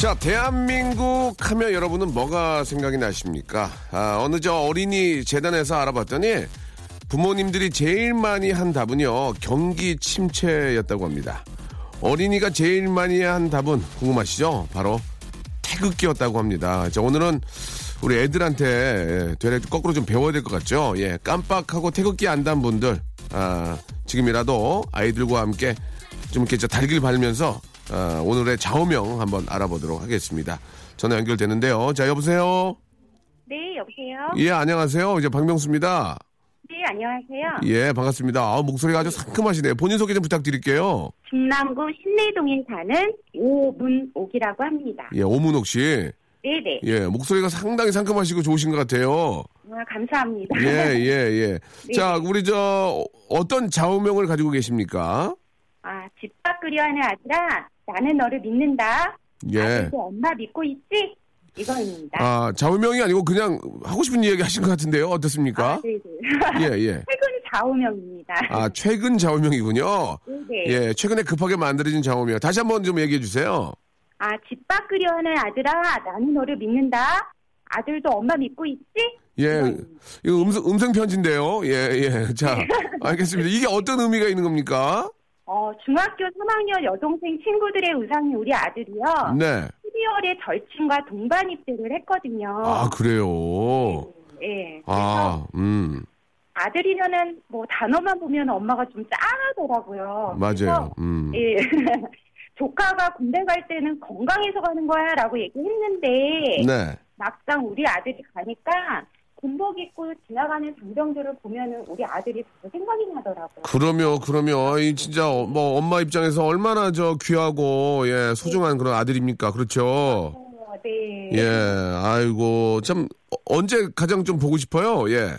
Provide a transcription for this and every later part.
자, 대한민국 하면 여러분은 뭐가 생각이 나십니까? 아, 어느 저 어린이 재단에서 알아봤더니 부모님들이 제일 많이 한 답은요, 경기 침체였다고 합니다. 어린이가 제일 많이 한 답은 궁금하시죠? 바로 태극기였다고 합니다. 자, 오늘은 우리 애들한테 되레 거꾸로 좀 배워야 될 것 같죠? 예, 깜빡하고 태극기 안단 분들, 아, 지금이라도 아이들과 함께 좀 이렇게 저 달기를 바르면서 아, 오늘의 좌우명 한번 알아보도록 하겠습니다. 전화 연결되는데요. 자, 여보세요? 네, 여보세요? 예, 안녕하세요. 이제 박명수입니다. 네, 안녕하세요. 예, 반갑습니다. 아, 목소리가 아주 상큼하시네요. 본인 소개 좀 부탁드릴게요. 중남구 신내동에 사는 오문옥이라고 합니다. 예, 오문옥 씨. 네네. 예, 목소리가 상당히 상큼하시고 좋으신 것 같아요. 아, 감사합니다. 예, 예, 예. 자, 우리 저, 어떤 좌우명을 가지고 계십니까? 아, 집밥 끓여하는 아들아, 나는 너를 믿는다. 예. 아들도 엄마 믿고 있지? 이거입니다. 아, 좌우명이 아니고 그냥 하고 싶은 이야기 하신 것 같은데요. 어떻습니까? 아, 네 네. 예, 예. 최근 좌우명입니다. 아, 최근 좌우명이군요. 네네. 예, 최근에 급하게 만들어진 좌우명. 다시 한번 좀 얘기해 주세요. 아, 집밥 끓여하는 아들아, 나는 너를 믿는다. 아들도 엄마 믿고 있지? 예. 이거 음성, 음성 편지인데요. 예, 예. 자, 알겠습니다. 이게 어떤 의미가 있는 겁니까? 어, 중학교 3학년 여동생 친구들의 의상이 우리 아들이요. 네. 12월에 절친과 동반 입대를 했거든요. 아, 그래요. 예. 그래서 아, 음, 아들이면은 뭐 단어만 보면 엄마가 좀 짠하더라고요. 맞아요. 그래서, 음. 예. 조카가 군대 갈 때는 건강해서 가는 거야 라고 얘기했는데 네. 막상 우리 아들이 가니까 군복 입고 지나가는 장병들을 보면은 우리 아들이 생각이 나더라고요. 그러면, 그러면, 이 진짜, 어, 뭐, 엄마 입장에서 얼마나 저 귀하고, 예, 소중한 그런 아들입니까? 그렇죠. 어, 네. 예, 아이고, 참, 어, 언제 가장 좀 보고 싶어요? 예.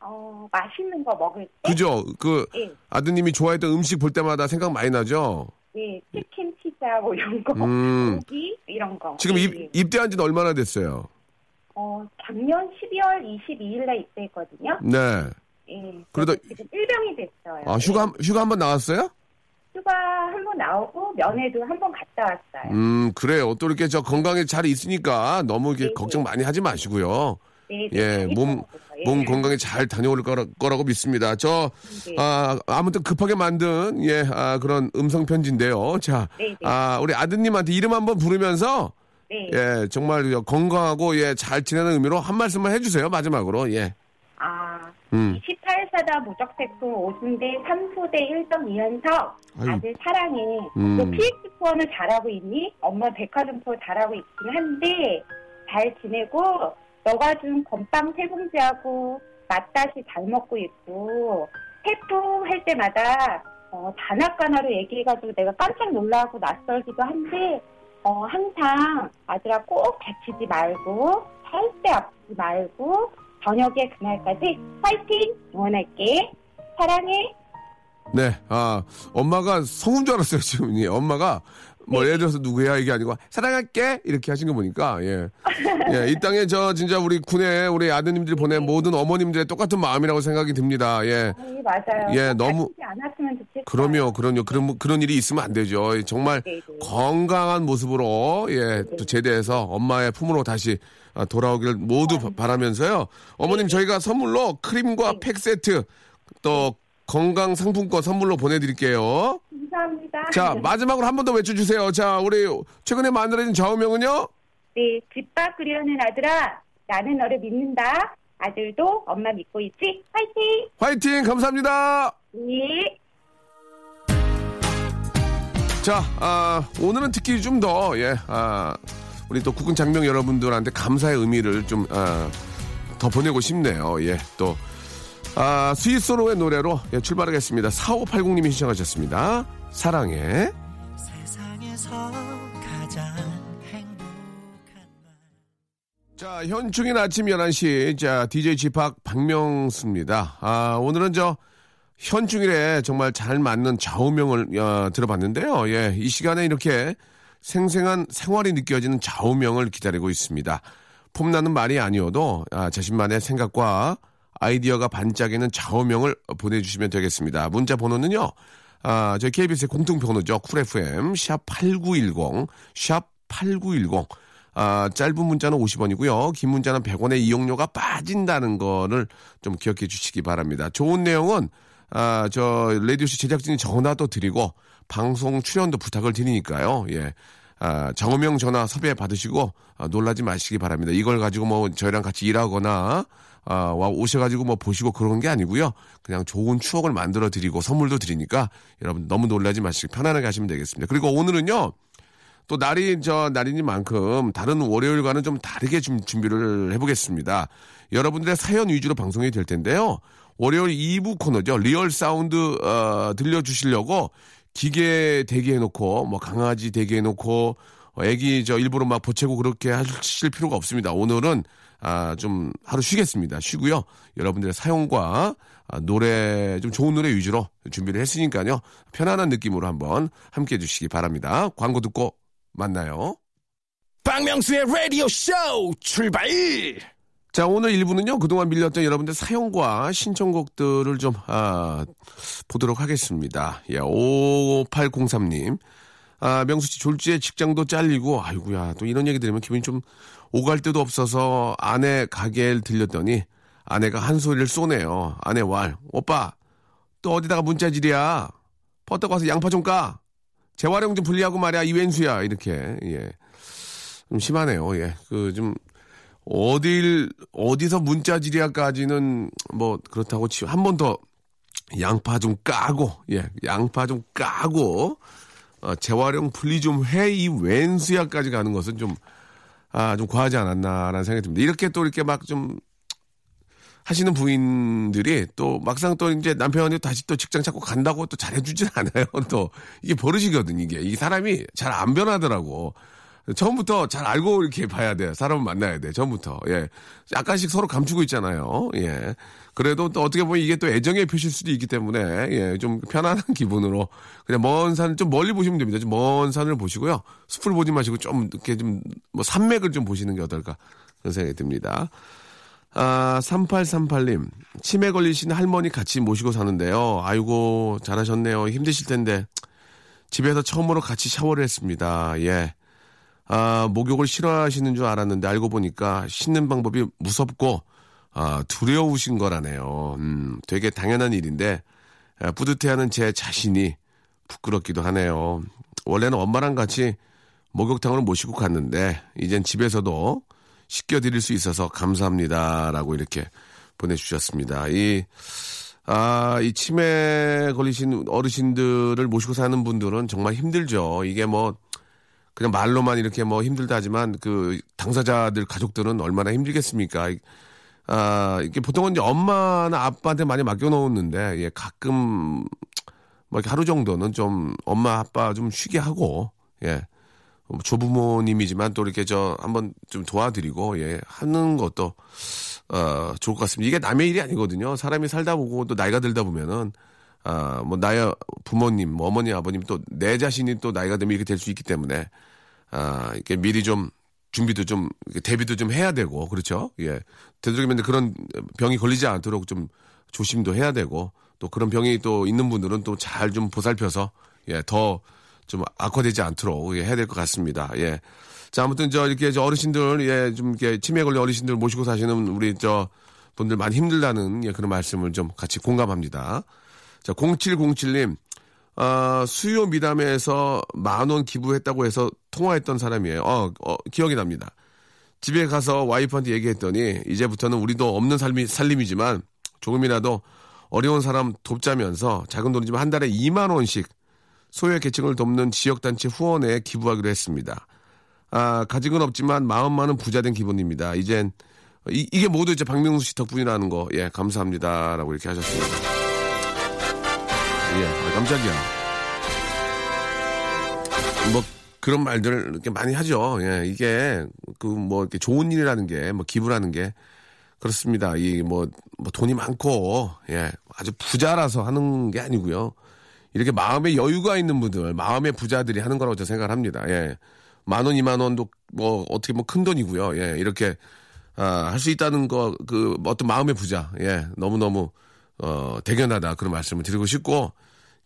어, 맛있는 거 먹을 때. 그죠? 그, 예. 아드님이 좋아했던 음식 볼 때마다 생각 많이 나죠? 예, 치킨, 피자 뭐 이런 거, 음. 고기 이런 거. 지금 예, 입, 예. 입대한 지는 얼마나 됐어요? 어, 작년 12월 22일에 입대했거든요. 네. 예. 그래도- 지금 일병이 됐어요. 아, 휴가, 한- 휴가 한 번 나왔어요? 휴가 한 번 나오고 면회도 한 번 갔다 왔어요. 음, 그래요. 또 이렇게 저 건강에 잘 있으니까 너무 이렇게 네, 걱정 많이 하지 마시고요. 네, 네, 예, 몸. 예. 몸 건강에 잘 다녀올 거라, 거라 고 믿습니다. 저, 네. 아, 아무튼 급하게 만든, 예, 아, 그런 음성 편지인데요. 자, 네, 네. 아, 우리 아드님한테 이름 한번 부르면서, 네. 예, 정말 건강하고, 예, 잘 지내는 의미로 한 말씀만 해주세요. 마지막으로, 예. 아, 음. 18사다 무적택도 5중대 3소대 1점 이현석 아유. 아들 사랑해. 음. 너 PX 투어는 잘하고 있니? 엄마 백화점 투어 잘하고 있긴 한데 잘 지내고 너가 준 건빵 세 봉지하고 맛다시 잘 먹고 있고 태프 할 때마다 어, 단아까나로 얘기해가지고 내가 깜짝 놀라고 낯설기도 한데 어, 항상 아들아 꼭 다치지 말고 절대 아프지 말고 저녁에 그날까지 파이팅! 응원할게. 사랑해. 네, 아, 엄마가 성운 줄 알았어요, 지금. 예, 엄마가, 뭐, 예를 들어서 누구야, 이게 아니고, 사랑할게! 이렇게 하신 거 보니까, 예. 예, 이 땅에 저, 진짜 우리 군에 우리 아드님들이 보낸 모든 어머님들의 똑같은 마음이라고 생각이 듭니다, 예. 네, 맞아요 예, 꼭 너무- 그럼요, 그럼요. 그런, 그런 일이 있으면 안 되죠. 정말 네, 네. 건강한 모습으로, 예, 또 제대해서 엄마의 품으로 다시 아, 돌아오길 모두 바- 바라면서요. 어머님, 저희가 선물로 크림과 팩 세트, 또 건강 상품권 선물로 보내드릴게요. 감사합니다. 자, 마지막으로 한 번 더 외쳐주세요. 자, 우리 최근에 만들어진 좌우명은요? 네, 집밥 끓이려는 아들아, 나는 너를 믿는다. 아들도 엄마 믿고 있지? 화이팅! 화이팅! 감사합니다! 네. 자, 아, 오늘은 특히 좀 더, 예, 아, 우리 또 국군 장병 여러분들한테 감사의 의미를 좀, 아, 더 보내고 싶네요. 예, 또, 아, 스위스로의 노래로 예, 출발하겠습니다. 4580님이 신청하셨습니다. 사랑해. 세상에서 가장 행복한 날 자, 현충일 아침 11시, 자, DJ 지팍 박명수입니다. 아, 오늘은 저, 현충일에 정말 잘 맞는 좌우명을 어, 들어봤는데요. 예, 이 시간에 이렇게 생생한 생활이 느껴지는 좌우명을 기다리고 있습니다. 폼나는 말이 아니어도 아, 자신만의 생각과 아이디어가 반짝이는 좌우명을 보내주시면 되겠습니다. 문자 번호는요. 아, 저희 KBS의 공통 번호죠. 쿨 FM 샵 8910 샵 8910 아, 짧은 문자는 50원이고요. 긴 문자는 100원의 이용료가 빠진다는 거를 좀 기억해 주시기 바랍니다. 좋은 내용은 아, 저 라디오씨 제작진이 전화도 드리고 방송 출연도 부탁을 드리니까요. 예. 아, 정호명 전화 섭외 받으시고 아, 놀라지 마시기 바랍니다. 이걸 가지고 뭐 저희랑 같이 일하거나 아, 와 오셔가지고 뭐 보시고 그런 게 아니고요. 그냥 좋은 추억을 만들어 드리고 선물도 드리니까 여러분 너무 놀라지 마시고 편안하게 하시면 되겠습니다. 그리고 오늘은요. 또 날이 저 날이니만큼 다른 월요일과는 좀 다르게 좀 준비를 해보겠습니다. 여러분들의 사연 위주로 방송이 될 텐데요. 월요일 2부 코너죠. real sound 어, 들려주시려고 기계 대기해놓고 뭐 강아지 대기해놓고 어, 애기 저 일부러 막 보채고 그렇게 하실 필요가 없습니다. 오늘은 아, 좀 하루 쉬겠습니다. 쉬고요. 여러분들의 사연과 아, 노래 좀 좋은 노래 위주로 준비를 했으니까요. 편안한 느낌으로 한번 함께 해주시기 바랍니다. 광고 듣고 만나요. 박명수의 라디오 쇼 출발! 자, 오늘 1부는요, 그동안 밀렸던 여러분들 사연과 신청곡들을 좀, 아, 보도록 하겠습니다. 예, 5803님. 아, 명수 씨 졸지에 직장도 잘리고, 아이고야, 또 이런 얘기 들으면 기분이 좀 오갈 데도 없어서 아내 가게를 들렸더니 아내가 한 소리를 쏘네요. 아내 왈. 오빠, 또 어디다가 문자질이야? 퍼떡 와서 양파 좀 까? 재활용 좀 분리하고 말이야, 이웬수야. 이렇게, 예. 좀 심하네요. 예. 그, 좀, 어딜, 어디서 문자질이야까지는 뭐, 그렇다고 치, 한 번 더 양파 좀 까고, 예. 양파 좀 까고, 어, 재활용 분리 좀 해, 이 웬수야까지 가는 것은 좀, 아, 좀 과하지 않았나라는 생각이 듭니다. 이렇게 또 이렇게 막 좀, 하시는 부인들이 또 막상 또 이제 남편이 다시 또 직장 찾고 간다고 또 잘해주진 않아요. 또 이게 버릇이거든 이게 이 사람이 잘 안 변하더라고. 처음부터 잘 알고 이렇게 봐야 돼. 사람을 만나야 돼. 처음부터. 예. 약간씩 서로 감추고 있잖아요. 예. 그래도 또 어떻게 보면 이게 또 애정의 표시일 수도 있기 때문에, 예. 좀 편안한 기분으로 그냥 먼 산, 좀 멀리 보시면 됩니다. 좀 먼 산을 보시고요. 숲을 보지 마시고 좀 이렇게 좀 뭐 산맥을 좀 보시는 게 어떨까. 그런 생각이 듭니다. 아, 3838님. 치매 걸리신 할머니 같이 모시고 사는데요. 아이고, 잘하셨네요. 힘드실 텐데. 집에서 처음으로 같이 샤워를 했습니다. 예. 아, 목욕을 싫어하시는 줄 알았는데 알고 보니까 씻는 방법이 무섭고, 아, 두려우신 거라네요. 음, 되게 당연한 일인데, 아, 뿌듯해하는 제 자신이 부끄럽기도 하네요. 원래는 엄마랑 같이 목욕탕을 모시고 갔는데, 이젠 집에서도 씻겨드릴 수 있어서 감사합니다라고 이렇게 보내주셨습니다. 이, 아, 이 치매 걸리신 어르신들을 모시고 사는 분들은 정말 힘들죠. 이게 뭐, 그냥 말로만 이렇게 뭐 힘들다 하지만 그 당사자들 가족들은 얼마나 힘들겠습니까? 아, 이게 보통은 이제 엄마나 아빠한테 많이 맡겨놓는데, 예, 가끔, 뭐 하루 정도는 좀 엄마, 아빠 좀 쉬게 하고, 예, 뭐 조부모님이지만 또 이렇게 저 한번 좀 도와드리고 예 하는 것도 어 좋을 것 같습니다. 이게 남의 일이 아니거든요. 사람이 살다 보고 또 나이가 들다 보면은 아뭐 나의 부모님, 뭐 어머니, 아버님 또 내 자신이 또 나이가 되면 이렇게 될 수 있기 때문에 아 이렇게 미리 좀 준비도 좀 대비도 좀 해야 되고 그렇죠. 예 되도록이면 그런 병이 걸리지 않도록 좀 조심도 해야 되고 또 그런 병이 또 있는 분들은 또 잘 좀 보살펴서 예 더 좀 악화되지 않도록 예, 해야 될 것 같습니다. 예. 자, 아무튼 저 이렇게 저 어르신들, 예, 좀 이렇게 치매 걸린 어르신들 모시고 사시는 우리 저 분들 많이 힘들다는 예, 그런 말씀을 좀 같이 공감합니다. 자, 0707님, 아, 수요 미담에서 만 원 기부했다고 해서 통화했던 사람이에요. 어, 어, 기억이 납니다. 집에 가서 와이프한테 얘기했더니 이제부터는 우리도 없는 삶이, 살림이지만 조금이라도 어려운 사람 돕자면서 작은 돈이지만 한 달에 2만 원씩 소외 계층을 돕는 지역 단체 후원에 기부하기로 했습니다. 아, 가진 없지만 마음만은 부자된 기분입니다. 이젠 이, 게 모두 이제 박명수 씨 덕분이라는 거, 예, 감사합니다 라고 이렇게 하셨습니다. 예, 아, 깜짝이야. 뭐 그런 말들 이렇게 많이 하죠. 예, 이게 그 뭐 이렇게 좋은 일이라는 게 뭐 기부라는 게 그렇습니다. 이뭐 뭐 돈이 많고 예, 아주 부자라서 하는 게 아니고요. 이렇게 마음에 여유가 있는 분들, 마음의 부자들이 하는 거라고 저는 생각을 합니다. 예. 만 원, 이만 원도 뭐 어떻게 뭐큰 돈이고요. 예. 이렇게 아, 할 수 있다는 거, 그 어떤 마음의 부자. 예. 너무너무 어, 대견하다. 그런 말씀을 드리고 싶고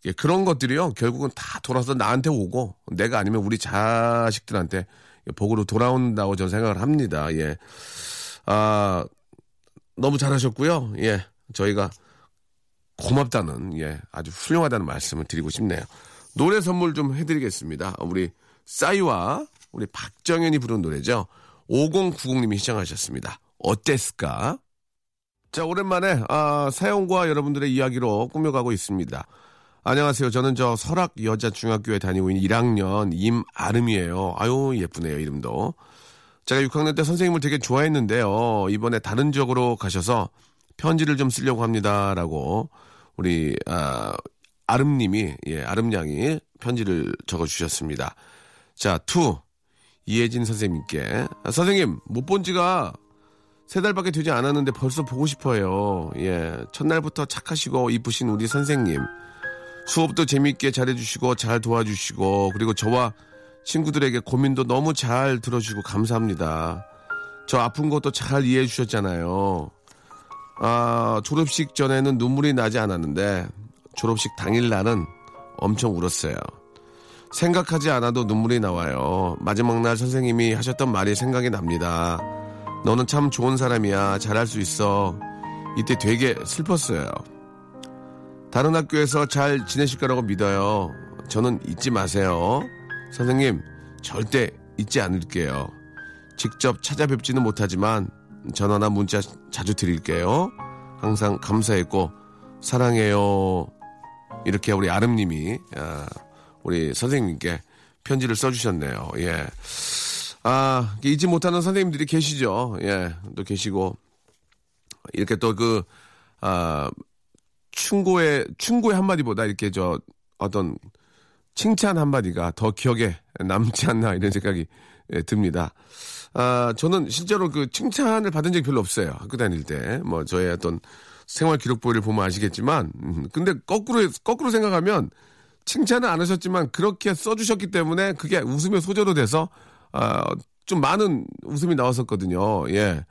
예, 그런 것들이요. 결국은 다 돌아서 나한테 오고 내가 아니면 우리 자식들한테 복으로 돌아온다고 저는 생각을 합니다. 예. 아, 너무 잘하셨고요. 예. 저희가 고맙다는, 예. 아주 훌륭하다는 말씀을 드리고 싶네요. 노래 선물 좀 해드리겠습니다. 우리 싸이와 우리 박정현이 부른 노래죠. 5090님이 시청하셨습니다. 어땠을까? 자, 오랜만에, 아, 사연과 여러분들의 이야기로 꾸며가고 있습니다. 안녕하세요. 저는 저 설악 여자 중학교에 다니고 있는 1학년 임아름이에요. 아유, 예쁘네요, 이름도. 제가 6학년 때 선생님을 되게 좋아했는데요. 이번에 다른 지역으로 가셔서 편지를 좀 쓰려고 합니다. 라고 우리, 아, 아름님이, 예, 아름양이 편지를 적어 주셨습니다. 자, To. 이혜진 선생님께. 아, 선생님, 못 본 지가 세 달밖에 되지 않았는데 벌써 보고 싶어요. 예. 첫날부터 착하시고 이쁘신 우리 선생님. 수업도 재미있게 잘해주시고 잘 도와주시고 그리고 저와 친구들에게 고민도 너무 잘 들어주고 감사합니다. 저 아픈 것도 잘 이해해 주셨잖아요. 아, 졸업식 전에는 눈물이 나지 않았는데 졸업식 당일 날은 엄청 울었어요. 생각하지 않아도 눈물이 나와요. 마지막 날 선생님이 하셨던 말이 생각이 납니다. 너는 참 좋은 사람이야. 잘할 수 있어. 이때 되게 슬펐어요. 다른 학교에서 잘 지내실 거라고 믿어요. 저는 잊지 마세요. 선생님, 절대 잊지 않을게요. 직접 찾아뵙지는 못하지만 전화나 문자 자주 드릴게요. 항상 감사했고 사랑해요. 이렇게 우리 아름님이 아, 우리 선생님께 편지를 써주셨네요. 예. 아 잊지 못하는 선생님들이 계시죠. 예, 또 계시고 이렇게 또 그 아, 충고의 충고의 한마디보다 이렇게 저 어떤 칭찬 한마디가 더 기억에 남지 않나 이런 생각이 예, 듭니다. 아, 저는 실제로 그 칭찬을 받은 적이 별로 없어요. 학교 다닐 때. 뭐, 저의 어떤 생활 기록부를 보면 아시겠지만, 음, 근데 거꾸로, 거꾸로 생각하면 칭찬을 안 하셨지만 그렇게 써주셨기 때문에 그게 웃음의 소재로 돼서, 아, 좀 많은 웃음이 나왔었거든요. 예.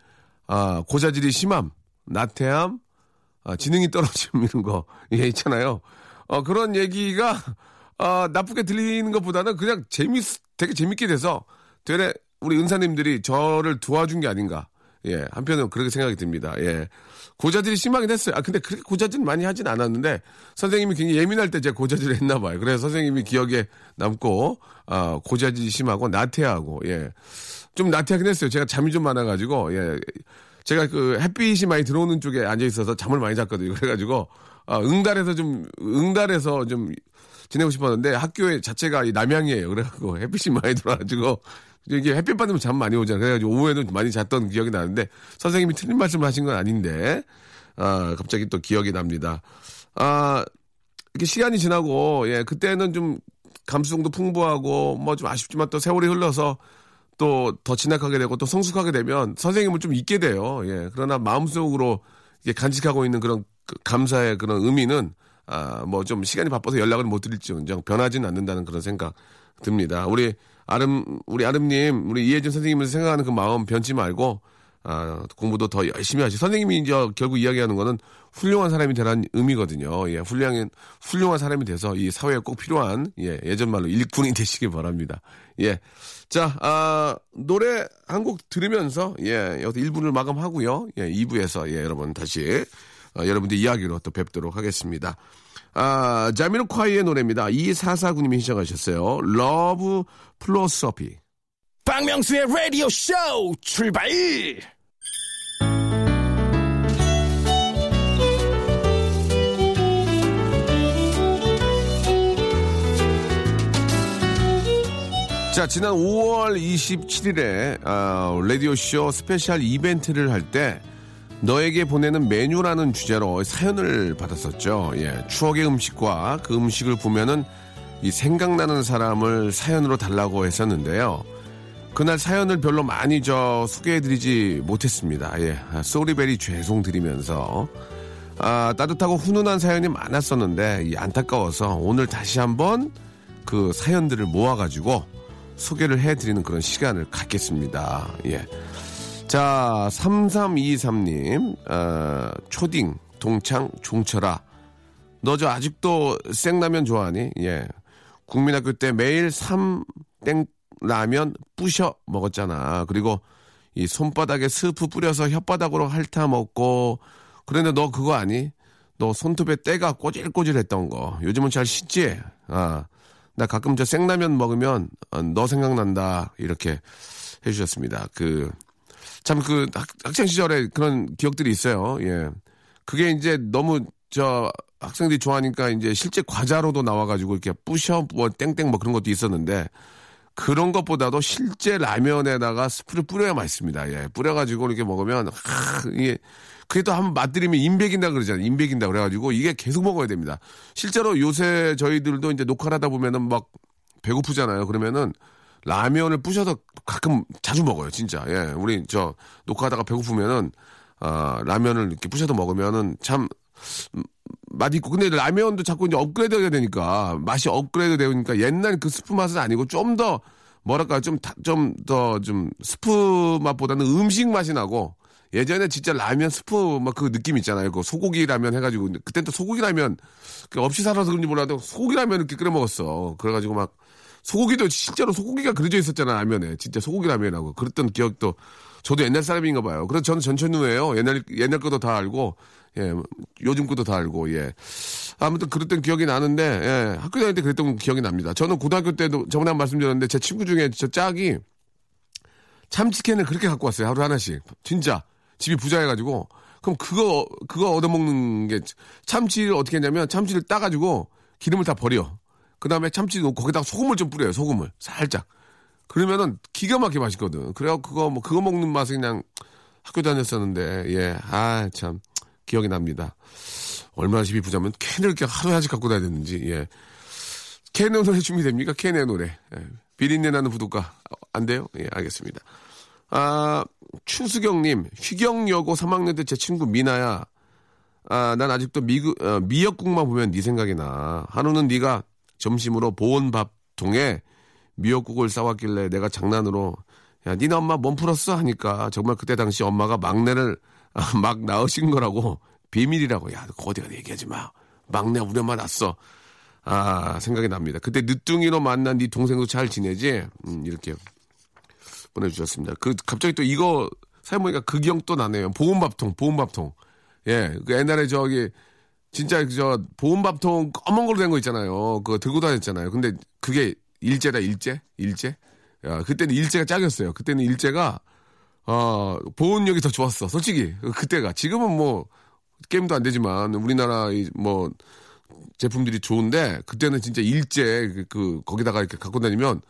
아, 고자질이 심함, 나태함, 아, 지능이 이런 거, 예, 있잖아요. 어, 그런 얘기가, 아, 나쁘게 들리는 것보다는 그냥 재밌, 되게 재밌게 돼서 되레 우리 은사님들이 저를 도와준 게 아닌가. 예, 한편으로 그렇게 생각이 듭니다. 예. 고자질이 심하긴 했어요. 아, 근데 그렇게 고자질 많이 하진 않았는데, 선생님이 굉장히 예민할 때 제가 고자질을 했나 봐요. 그래서 선생님이 기억에 남고, 아, 고자질이 심하고, 나태하고, 예. 좀 나태하긴 했어요. 제가 잠이 좀 많아가지고, 예. 제가 그 햇빛이 많이 들어오는 쪽에 앉아 있어서 잠을 많이 잤거든요. 그래가지고, 아, 응달에서 좀, 응달에서 좀 지내고 싶었는데, 학교에 자체가 남양이에요. 그래갖고 햇빛이 많이 들어와가지고, 이게 햇빛 받으면 잠 많이 오잖아요. 그래가지고 오후에는 많이 잤던 기억이 나는데 선생님이 틀린 말씀을 하신 건 아닌데 아 갑자기 또 기억이 납니다. 아 이렇게 시간이 지나고 예 그때는 좀 감수성도 풍부하고 뭐 좀 아쉽지만 또 세월이 흘러서 또 더 진학하게 되고 또 성숙하게 되면 선생님을 좀 잊게 돼요. 예 그러나 마음속으로 이게 간직하고 있는 그런 그 감사의 그런 의미는 아 뭐 좀 시간이 바빠서 연락을 못 드릴지언정 변하지는 않는다는 그런 생각 듭니다. 우리 아름 우리 아름님 우리 이혜준 선생님을 생각하는 그 마음 변치 말고 아, 공부도 더 열심히 하시. 선생님이 이제 결국 이야기하는 거는 훌륭한 사람이 되라는 의미거든요. 예, 훌륭한 훌륭한 사람이 돼서 이 사회에 꼭 필요한 예, 예전 말로 일꾼이 되시길 바랍니다. 예, 자, 아, 노래 한 곡 들으면서 예, 여기서 1부를 마감하고요. 예, 2부에서 예, 여러분 다시 어, 여러분들 이야기로 또 뵙도록 하겠습니다. 아, 자미로콰이의 노래입니다. 2449님이 신청하셨어요. Love Foolosophy. 박명수의 라디오 쇼 출발! 자, 지난 5월 27일에 아, 라디오쇼 special 이벤트를 할 때 너에게 보내는 메뉴라는 주제로 사연을 받았었죠. 예, 추억의 음식과 그 음식을 보면은 이 생각나는 사람을 사연으로 달라고 했었는데요. 그날 사연을 별로 많이 저 소개해드리지 못했습니다. 예, 아, sorry very 죄송드리면서 아, 따뜻하고 훈훈한 사연이 많았었는데 이 안타까워서 오늘 다시 한번 그 사연들을 모아가지고 소개를 해드리는 그런 시간을 갖겠습니다. 예. 자, 3323님, 어, 초딩, 동창, 종철아. 너 저 아직도 생라면 좋아하니? 예. 국민학교 때 매일 삼땡 라면 부셔 먹었잖아. 그리고 이 손바닥에 스프 뿌려서 혓바닥으로 핥아 먹고. 그런데 너 그거 아니? 너 손톱에 때가 꼬질꼬질했던 거. 요즘은 잘 씻지? 아. 나 가끔 저 생라면 먹으면 어, 너 생각난다 이렇게 해주셨습니다. 그 참 그 학창 시절에 그런 기억들이 있어요. 예, 그게 이제 너무 저 학생들이 좋아하니까 이제 실제 과자로도 나와가지고 이렇게 부셔 뭐 땡땡 뭐 그런 것도 있었는데 그런 것보다도 실제 라면에다가 스프를 뿌려야 맛있습니다. 예, 뿌려가지고 이렇게 먹으면 하, 이게 그게 또 한번 맛들이면 인백인다 그러잖아요. 인백인다 그래가지고 이게 계속 먹어야 됩니다. 실제로 요새 저희들도 이제 녹화를 하다 보면은 막 배고프잖아요. 그러면은 라면을 부셔서 가끔 자주 먹어요. 진짜. 예. 우리 저 녹화하다가 배고프면은 아, 라면을 이렇게 부셔서 먹으면은 참 음, 맛있고 근데 라면도 자꾸 이제 업그레이드가 되니까 맛이 업그레이드 되니까 옛날 그 스프 맛은 아니고 좀 더 뭐랄까 좀 좀 더좀 스프 맛보다는 음식 맛이 나고 예전에 진짜 라면 스프 막 그 느낌 있잖아요. 그 소고기 라면 해가지고 그땐 또 소고기 라면 그 없이 살아서 그런지 몰라도 소고기 라면 이렇게 끓여 먹었어. 그래가지고 막 소고기도 실제로 소고기가 그려져 있었잖아 라면에 진짜 소고기 라면이라고 그랬던 기억도 저도 옛날 사람인가 봐요. 그래서 저는 전천후예요. 옛날 옛날 것도 다 알고 예 요즘 것도 다 알고 예 아무튼 그랬던 기억이 나는데 예 학교 다닐 때 그랬던 기억이 납니다. 저는 고등학교 때도 저번에 한 말씀드렸는데 제 친구 중에 저 짝이 참치캔을 그렇게 갖고 왔어요. 하루 하나씩 진짜 집이 부자여가지고 그럼 그거 그거 얻어먹는 게 참치를 어떻게 했냐면 참치를 따가지고 기름을 다 버려. 그 다음에 참치 넣고 거기다가 소금을 좀 뿌려요. 소금을 살짝. 그러면은 기가 막히게 맛있거든. 그래갖고 그거 뭐 그거 먹는 맛이 그냥 학교 다녔었는데 예, 아 참 기억이 납니다. 얼마나 집이 부자면 캔을 이렇게 하루에 하나씩 갖고 다녔는지 예. 캔의 노래 준비됩니까? 캔의 노래. 예. 비린내 나는 부둣가 안 돼요? 예, 알겠습니다. 아 추수경님 휘경여고 3학년 때 제 친구 미나야. 아, 난 아직도 미그, 어, 미역국만 보면 네 생각이 나. 한우는 네가 점심으로 보온밥통에 미역국을 싸왔길래 내가 장난으로 야, 니네 엄마 몸 풀었어? 하니까 정말 그때 당시 엄마가 막내를 아, 막 낳으신 거라고 비밀이라고. 야, 너 어디 가서 얘기하지 마. 막내 우리 엄마 낳았어. 아, 생각이 납니다. 그때 늦둥이로 만난 네 동생도 잘 지내지? 음, 이렇게 보내주셨습니다. 그, 갑자기 또 이거 사연 보니까 그 기억 또 나네요. 보온밥통, 보온밥통. 예, 그 옛날에 저기, 진짜 저 보온밥통 검은 걸로 된 거 있잖아요. 그거 들고 다녔잖아요. 근데 그게 일제다, 일제? 일제? 야, 그때는 일제가 짝이었어요. 그때는 일제가, 어, 보온력이 더 좋았어. 솔직히. 그때가. 지금은 뭐, 게임도 안 되지만, 우리나라, 이 뭐, 제품들이 좋은데, 그때는 진짜 일제, 그, 그, 거기다가 이렇게 갖고 다니면,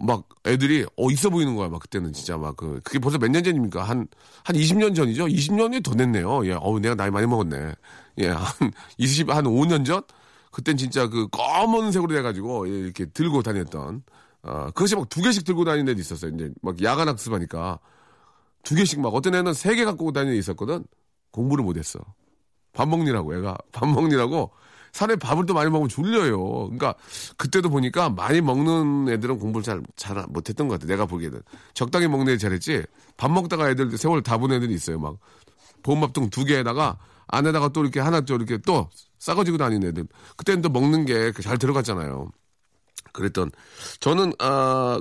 막 애들이 어 있어 보이는 거야 막 그때는 진짜 막 그 그게 벌써 몇 년 전입니까 한 한 20년 전이죠 20년이 더 됐네요 예 어우 내가 나이 많이 먹었네 예 한 20, 한 5년 전 그땐 진짜 그 검은색으로 돼가지고 이렇게 들고 다녔던 어 그것이 막 두 개씩 들고 다니는 애도 있었어요 이제 막 야간 학습하니까 두 개씩 막 어떤 애는 세 개 갖고 다니는 애 있었거든 공부를 못했어 밥 먹느라고 애가 밥 먹느라고 산에 밥을 또 많이 먹으면 졸려요. 그러니까 그때도 보니까 많이 먹는 애들은 공부를 잘, 잘 못했던 것 같아. 내가 보기에는. 적당히 먹는 애들 잘했지. 밥 먹다가 애들 세월 다 보는 애들이 있어요. 막 보온밥통 두 개에다가 안에다가 또 이렇게 하나 또 이렇게 또 싸가지고 다니는 애들. 그때는 또 먹는 게 잘 들어갔잖아요. 그랬던 저는 아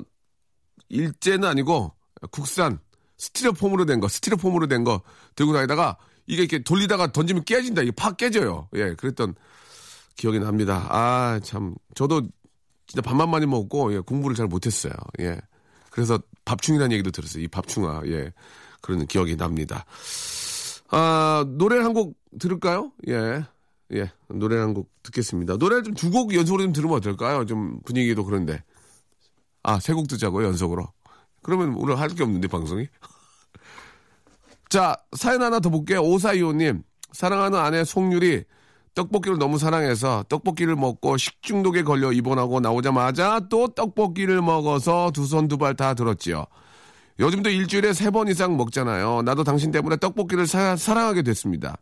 일제는 아니고 국산 스티로폼으로 된 거, 스티로폼으로 된 거 들고 다니다가 이게 이렇게 돌리다가 던지면 깨진다. 이게 팍 깨져요. 예, 그랬던 기억이 납니다. 아, 참. 저도 진짜 밥만 많이 먹고, 예, 공부를 잘 못했어요. 예. 그래서 밥충이라는 얘기도 들었어요. 이 밥충아. 예. 그런 기억이 납니다. 아, 노래 한 곡 들을까요? 예. 예. 노래 한 곡 듣겠습니다. 노래 좀 두 곡 연속으로 좀 들으면 어떨까요? 좀 분위기도 그런데. 아, 세 곡 듣자고요, 연속으로. 그러면 오늘 할 게 없는데, 방송이? 자, 사연 하나 더 볼게요. 오사이오님. 사랑하는 아내 송유리. 떡볶이를 너무 사랑해서 떡볶이를 먹고 식중독에 걸려 입원하고 나오자마자 또 떡볶이를 먹어서 두 손 두 발 다 들었지요. 요즘도 일주일에 세 번 이상 먹잖아요. 나도 당신 때문에 떡볶이를 사, 사랑하게 됐습니다.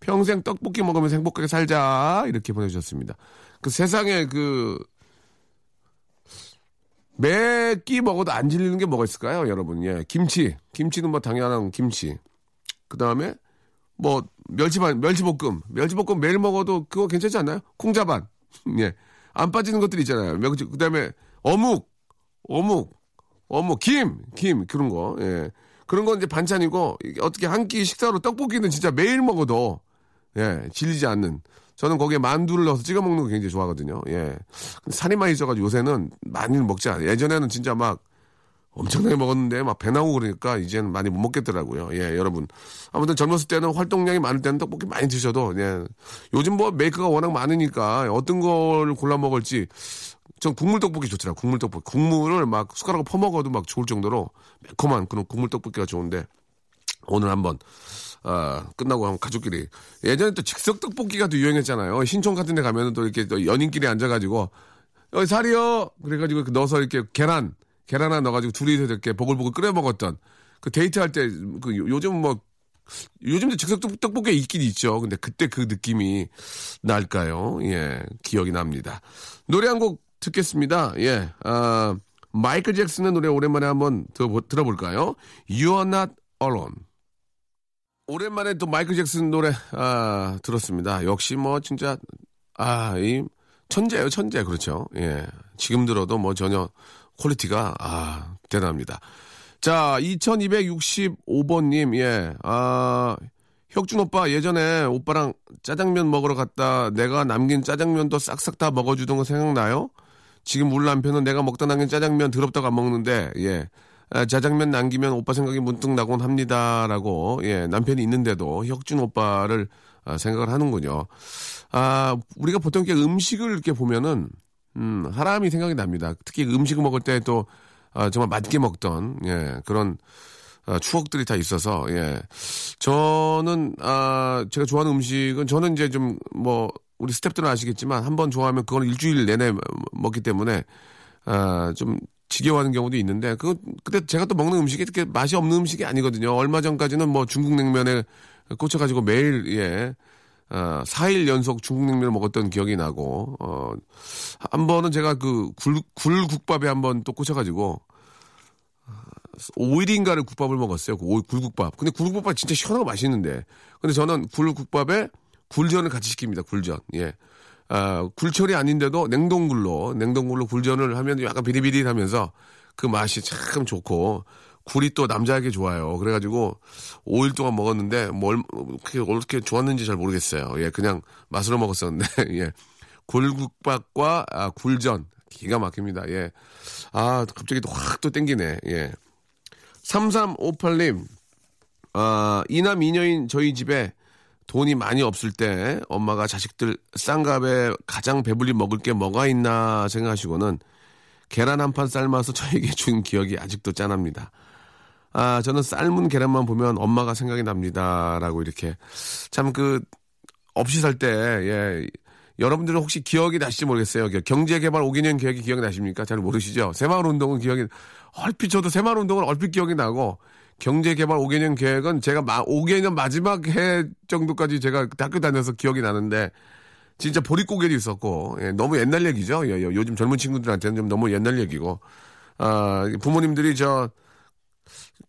평생 떡볶이 먹으면서 행복하게 살자. 이렇게 보내주셨습니다. 그 세상에 그, 매 끼 먹어도 안 질리는 게 뭐가 있을까요, 여러분? 예. 김치. 김치는 뭐 당연한 김치. 그 다음에 뭐 멸치반, 멸치볶음. 멸치볶음 매일 먹어도 그거 괜찮지 않나요? 콩자반. 예. 안 빠지는 것들 있잖아요. 그 다음에 어묵. 어묵. 어묵. 김. 김. 그런 거. 예. 그런 건 이제 반찬이고, 어떻게 한 끼 식사로 떡볶이는 진짜 매일 먹어도, 예, 질리지 않는. 저는 거기에 만두를 넣어서 찍어 먹는 거 굉장히 좋아하거든요. 예. 살이 많이 있어가지고 요새는 많이 먹지 않아요. 예전에는 진짜 막 엄청나게 먹었는데 막 배 나오고 그러니까 이제는 많이 못 먹겠더라고요. 예, 여러분. 아무튼 젊었을 때는 활동량이 많을 때는 떡볶이 많이 드셔도, 예. 요즘 뭐 메이커가 워낙 많으니까 어떤 걸 골라 먹을지 전 국물 떡볶이 좋더라고요. 국물 떡볶이. 국물을 막 숟가락으로 퍼먹어도 막 좋을 정도로 매콤한 그런 국물 떡볶이가 좋은데 오늘 한번 아, 끝나고 한번 가족끼리 예전에 또 즉석 떡볶이가 또 유행했잖아요. 신촌 같은 데 가면은 또 이렇게 또 연인끼리 앉아 가지고 여기 살이요. 그래 가지고 넣어서 이렇게 계란 계란 하나 넣어 가지고 둘이서 이렇게 보글보글 끓여 먹었던 그 데이트할 때 그 요즘 뭐 요즘도 즉석 떡- 떡볶이가 있긴 있죠. 근데 그때 그 느낌이 날까요? 예, 기억이 납니다. 노래 한 곡 듣겠습니다. 예, 아, 마이클 잭슨의 노래 오랜만에 한번 들어보, 들어볼까요? You are not alone. 오랜만에 또 마이클 잭슨 노래 아, 들었습니다. 역시 뭐 진짜 아, 이 천재예요, 천재. 그렇죠. 예. 지금 들어도 뭐 전혀 quality가 아, 대단합니다. 자, 2265번 님, 예, 아, 혁준 오빠 예전에 오빠랑 짜장면 먹으러 갔다 내가 남긴 짜장면도 싹싹 다 먹어주던 거 생각나요? 지금 우리 남편은 내가 먹다 남긴 짜장면 더럽다고 안 먹는데, 예. 아, 짜장면 남기면 오빠 생각이 문득 나곤 합니다라고, 예, 남편이 있는데도 혁준 오빠를 아, 생각을 하는군요. 아, 우리가 보통 이렇게 음식을 이렇게 보면은, 음, 사람이 생각이 납니다. 특히 음식을 먹을 때 또, 아, 정말 맛있게 먹던, 예, 그런, 아, 추억들이 다 있어서, 예. 저는, 아, 제가 좋아하는 음식은, 저는 이제 좀, 뭐, 우리 스탭들은 아시겠지만, 한 번 좋아하면 그건 일주일 내내 먹기 때문에, 아, 좀, 지겨워하는 경우도 있는데, 그, 근데 제가 또 먹는 음식이 그렇게 맛이 없는 음식이 아니거든요. 얼마 전까지는 뭐 중국 냉면에 꽂혀 가지고 매일, 예, 아, 4일 연속 중국 냉면을 먹었던 기억이 나고, 어, 한 번은 제가 그 굴, 굴국밥에 한 번 또 꽂혀 가지고, 5일인가를 국밥을 먹었어요. 그 오- 굴국밥. 근데 굴국밥 진짜 시원하고 맛있는데. 근데 저는 굴국밥에 굴전을 같이 시킵니다. 굴전. 예. 아, 굴철이 아닌데도 냉동굴로, 냉동굴로 굴전을 하면 약간 비리비리하면서 그 맛이 참 좋고, 굴이 또 남자에게 좋아요. 그래가지고 5일 동안 먹었는데, 뭘, 그게 어떻게 좋았는지 잘 모르겠어요. 예, 그냥 맛으로 먹었었는데, 예. 굴국밥과 아, 굴전. 기가 막힙니다. 예. 아, 갑자기 또 확 또 땡기네. 예. 3358님, 아, 이남 이녀인 저희 집에 돈이 많이 없을 때 엄마가 자식들 쌍갑에 가장 배불리 먹을 게 뭐가 있나 생각하시고는 계란 한 판 삶아서 저에게 준 기억이 아직도 짠합니다. 아, 저는 삶은 계란만 보면 엄마가 생각이 납니다. 라고 이렇게. 참 그, 없이 살 때, 예. 여러분들은 혹시 기억이 나실지 모르겠어요. 경제개발 5개년 계획이 기억이 나십니까? 잘 모르시죠? 새마을 운동은 기억이, 얼핏 저도 새마을 운동은 얼핏 기억이 나고, 경제개발 5개년 계획은 제가 마, 5개년 마지막 해 정도까지 제가 학교 다녀서 기억이 나는데, 진짜 보릿고개도 있었고, 예, 너무 옛날 얘기죠. 예, 예, 요즘 젊은 친구들한테는 좀 너무 옛날 얘기고, 아, 부모님들이 저,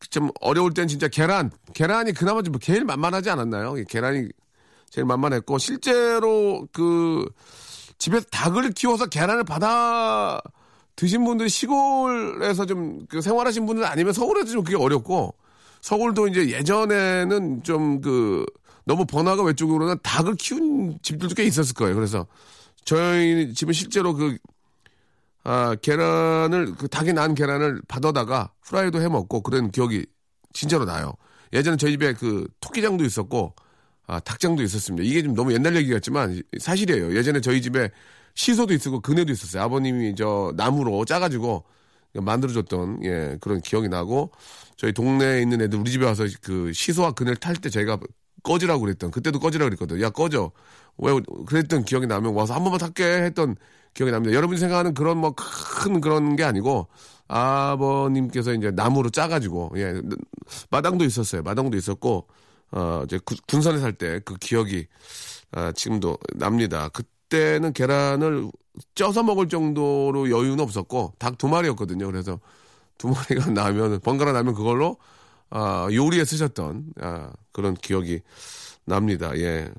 좀 어려울 땐 진짜 계란, 계란이 그나마 좀 제일 만만하지 않았나요? 예, 계란이 제일 만만했고, 실제로 그, 집에서 닭을 키워서 계란을 받아 드신 분들이 시골에서 좀 그 생활하신 분들 아니면 서울에서 좀 그게 어렵고, 서울도 이제 예전에는 좀 그, 너무 번화가 외쪽으로는 닭을 키운 집들도 꽤 있었을 거예요. 그래서 저희 집은 실제로 그 아, 계란을 그 닭이 난 계란을 받아다가 프라이도 해 먹고 그런 기억이 진짜로 나요. 예전에 저희 집에 그 토끼장도 있었고 아, 닭장도 있었습니다. 이게 좀 너무 옛날 얘기 같지만 사실이에요. 예전에 저희 집에 시소도 있었고 그네도 있었어요. 아버님이 저 나무로 짜가지고 만들어줬던 예 그런 기억이 나고 저희 동네에 있는 애들 우리 집에 와서 그 시소와 그네를 탈 때 저희가 꺼지라고 그랬던 그때도 꺼지라고 그랬거든. 야 꺼져. 왜 그랬던 기억이 나면 와서 한 번만 탈게 했던 기억이 납니다. 여러분이 생각하는 그런 뭐 큰 그런 게 아니고 아버님께서 이제 나무로 짜가지고 예 마당도 있었어요. 마당도 있었고 어 이제 구- 군산에 살 때 그 기억이 아, 지금도 납니다. 그 때는 계란을 쪄서 먹을 정도로 여유는 없었고 닭 두 마리였거든요. 그래서 두 마리가 나면 번갈아 나면 그걸로 아, 요리에 쓰셨던 아, 그런 기억이 납니다. 예.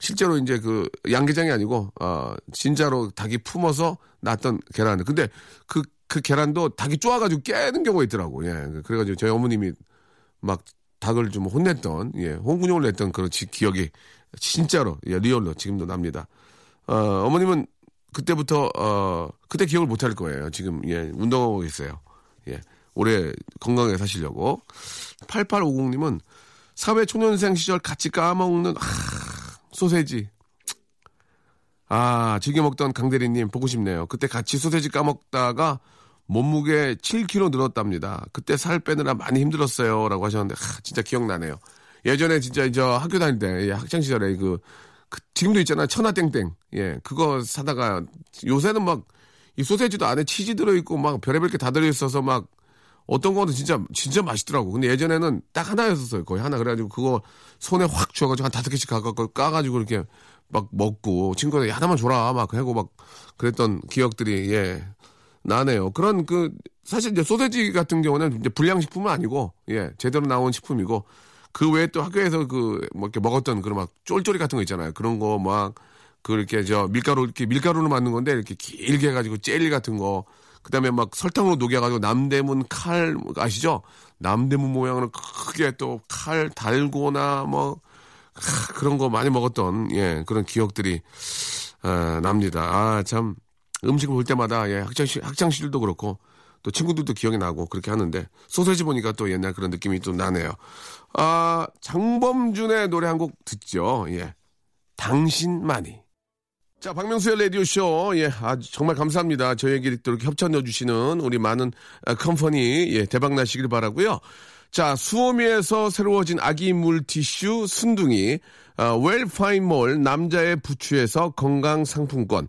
실제로 이제 그 양계장이 아니고 아, 진짜로 닭이 품어서 낳았던 계란을 근데 그 그 계란도 닭이 쪼아가지고 깨는 경우가 있더라고. 예. 그래가지고 저희 어머님이 막 닭을 좀 혼냈던 예 홍군형을 냈던 그런 지- 기억이 진짜로 예, 리얼로 지금도 납니다. 어, 어머님은 그때부터 어 그때 기억을 못 할 거예요. 지금 예 운동하고 계세요. 예 오래 건강하게 사시려고 8850님은 사회 초년생 시절 같이 까먹는 아, 소세지 아 즐겨 먹던 강대리님 보고 싶네요. 그때 같이 소세지 까먹다가 몸무게 7kg 늘었답니다. 그때 살 빼느라 많이 힘들었어요 라고 하셨는데 아, 진짜 기억나네요. 예전에 진짜 저 학교 다닐 때 예, 학창 시절에 그, 그 지금도 있잖아요 천하땡땡 예 그거 사다가 요새는 막 이 소세지도 안에 치즈 들어있고 막 별의별 게 다 들어있어서 막 어떤 거는 진짜 진짜 맛있더라고. 근데 예전에는 딱 하나였었어요. 거의 하나. 그래가지고 그거 손에 확 쥐어가지고 한 다섯 개씩 가갖고 까가지고 이렇게 막 먹고 친구들 하나만 줘라 막 하고 막 그랬던 기억들이 예 나네요. 그런 그 사실 이제 소세지 같은 경우는 이제 불량식품은 아니고 예 제대로 나온 식품이고 그 외에 또 학교에서 그 뭐 이렇게 먹었던 그런 막 쫄쫄이 같은 거 있잖아요. 그런 거 막 그렇게 저 밀가루 이렇게 밀가루로 만든 건데 이렇게 길게 해가지고 젤리 같은 거 그다음에 막 설탕으로 녹여가지고 남대문 칼 아시죠? 남대문 모양으로 크게 또 칼 달고나 뭐 하, 그런 거 많이 먹었던 예 그런 기억들이 아, 납니다. 아참 음식을 볼 때마다 예 학창 시 학창 시절도 그렇고 또 친구들도 기억이 나고 그렇게 하는데 소세지 보니까 또 옛날 그런 느낌이 또 나네요. 아 장범준의 노래 한 곡 듣죠. 예 당신만이. 자, 박명수의 라디오쇼. 예, 아주 정말 감사합니다. 저에게 또 이렇게 협찬 넣어주시는 우리 많은 아, 컴퍼니, 예, 대박 나시길 바라고요 자, 수오미에서 새로워진 아기 물티슈 순둥이, 아, 웰파인몰 남자의 부추에서 건강 상품권,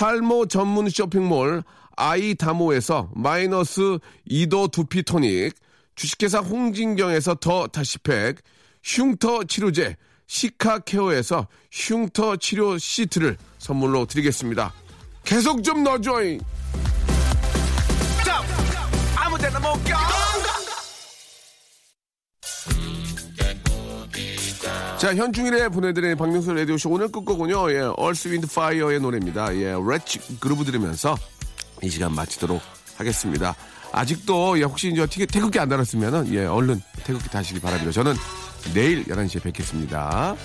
탈모 전문 쇼핑몰 아이다모에서 마이너스 2도 두피 토닉, 주식회사 홍진경에서 더 다시팩, 흉터 치료제 시카케어에서 흉터 치료 시트를 선물로 드리겠습니다. 계속 좀 넣어줘잉! 자, 현중일에 보내드린 박명수 라디오쇼 오늘 끝곡은요, 예, Earth, Wind, Fire의 노래입니다. 예, 레치 그루브 들으면서 이 시간 마치도록 하겠습니다. 아직도, 예, 혹시 이제 태극- 태극기 안 달았으면은, 예, 얼른 태극기 다시기 바랍니다. 저는 내일 11시에 뵙겠습니다.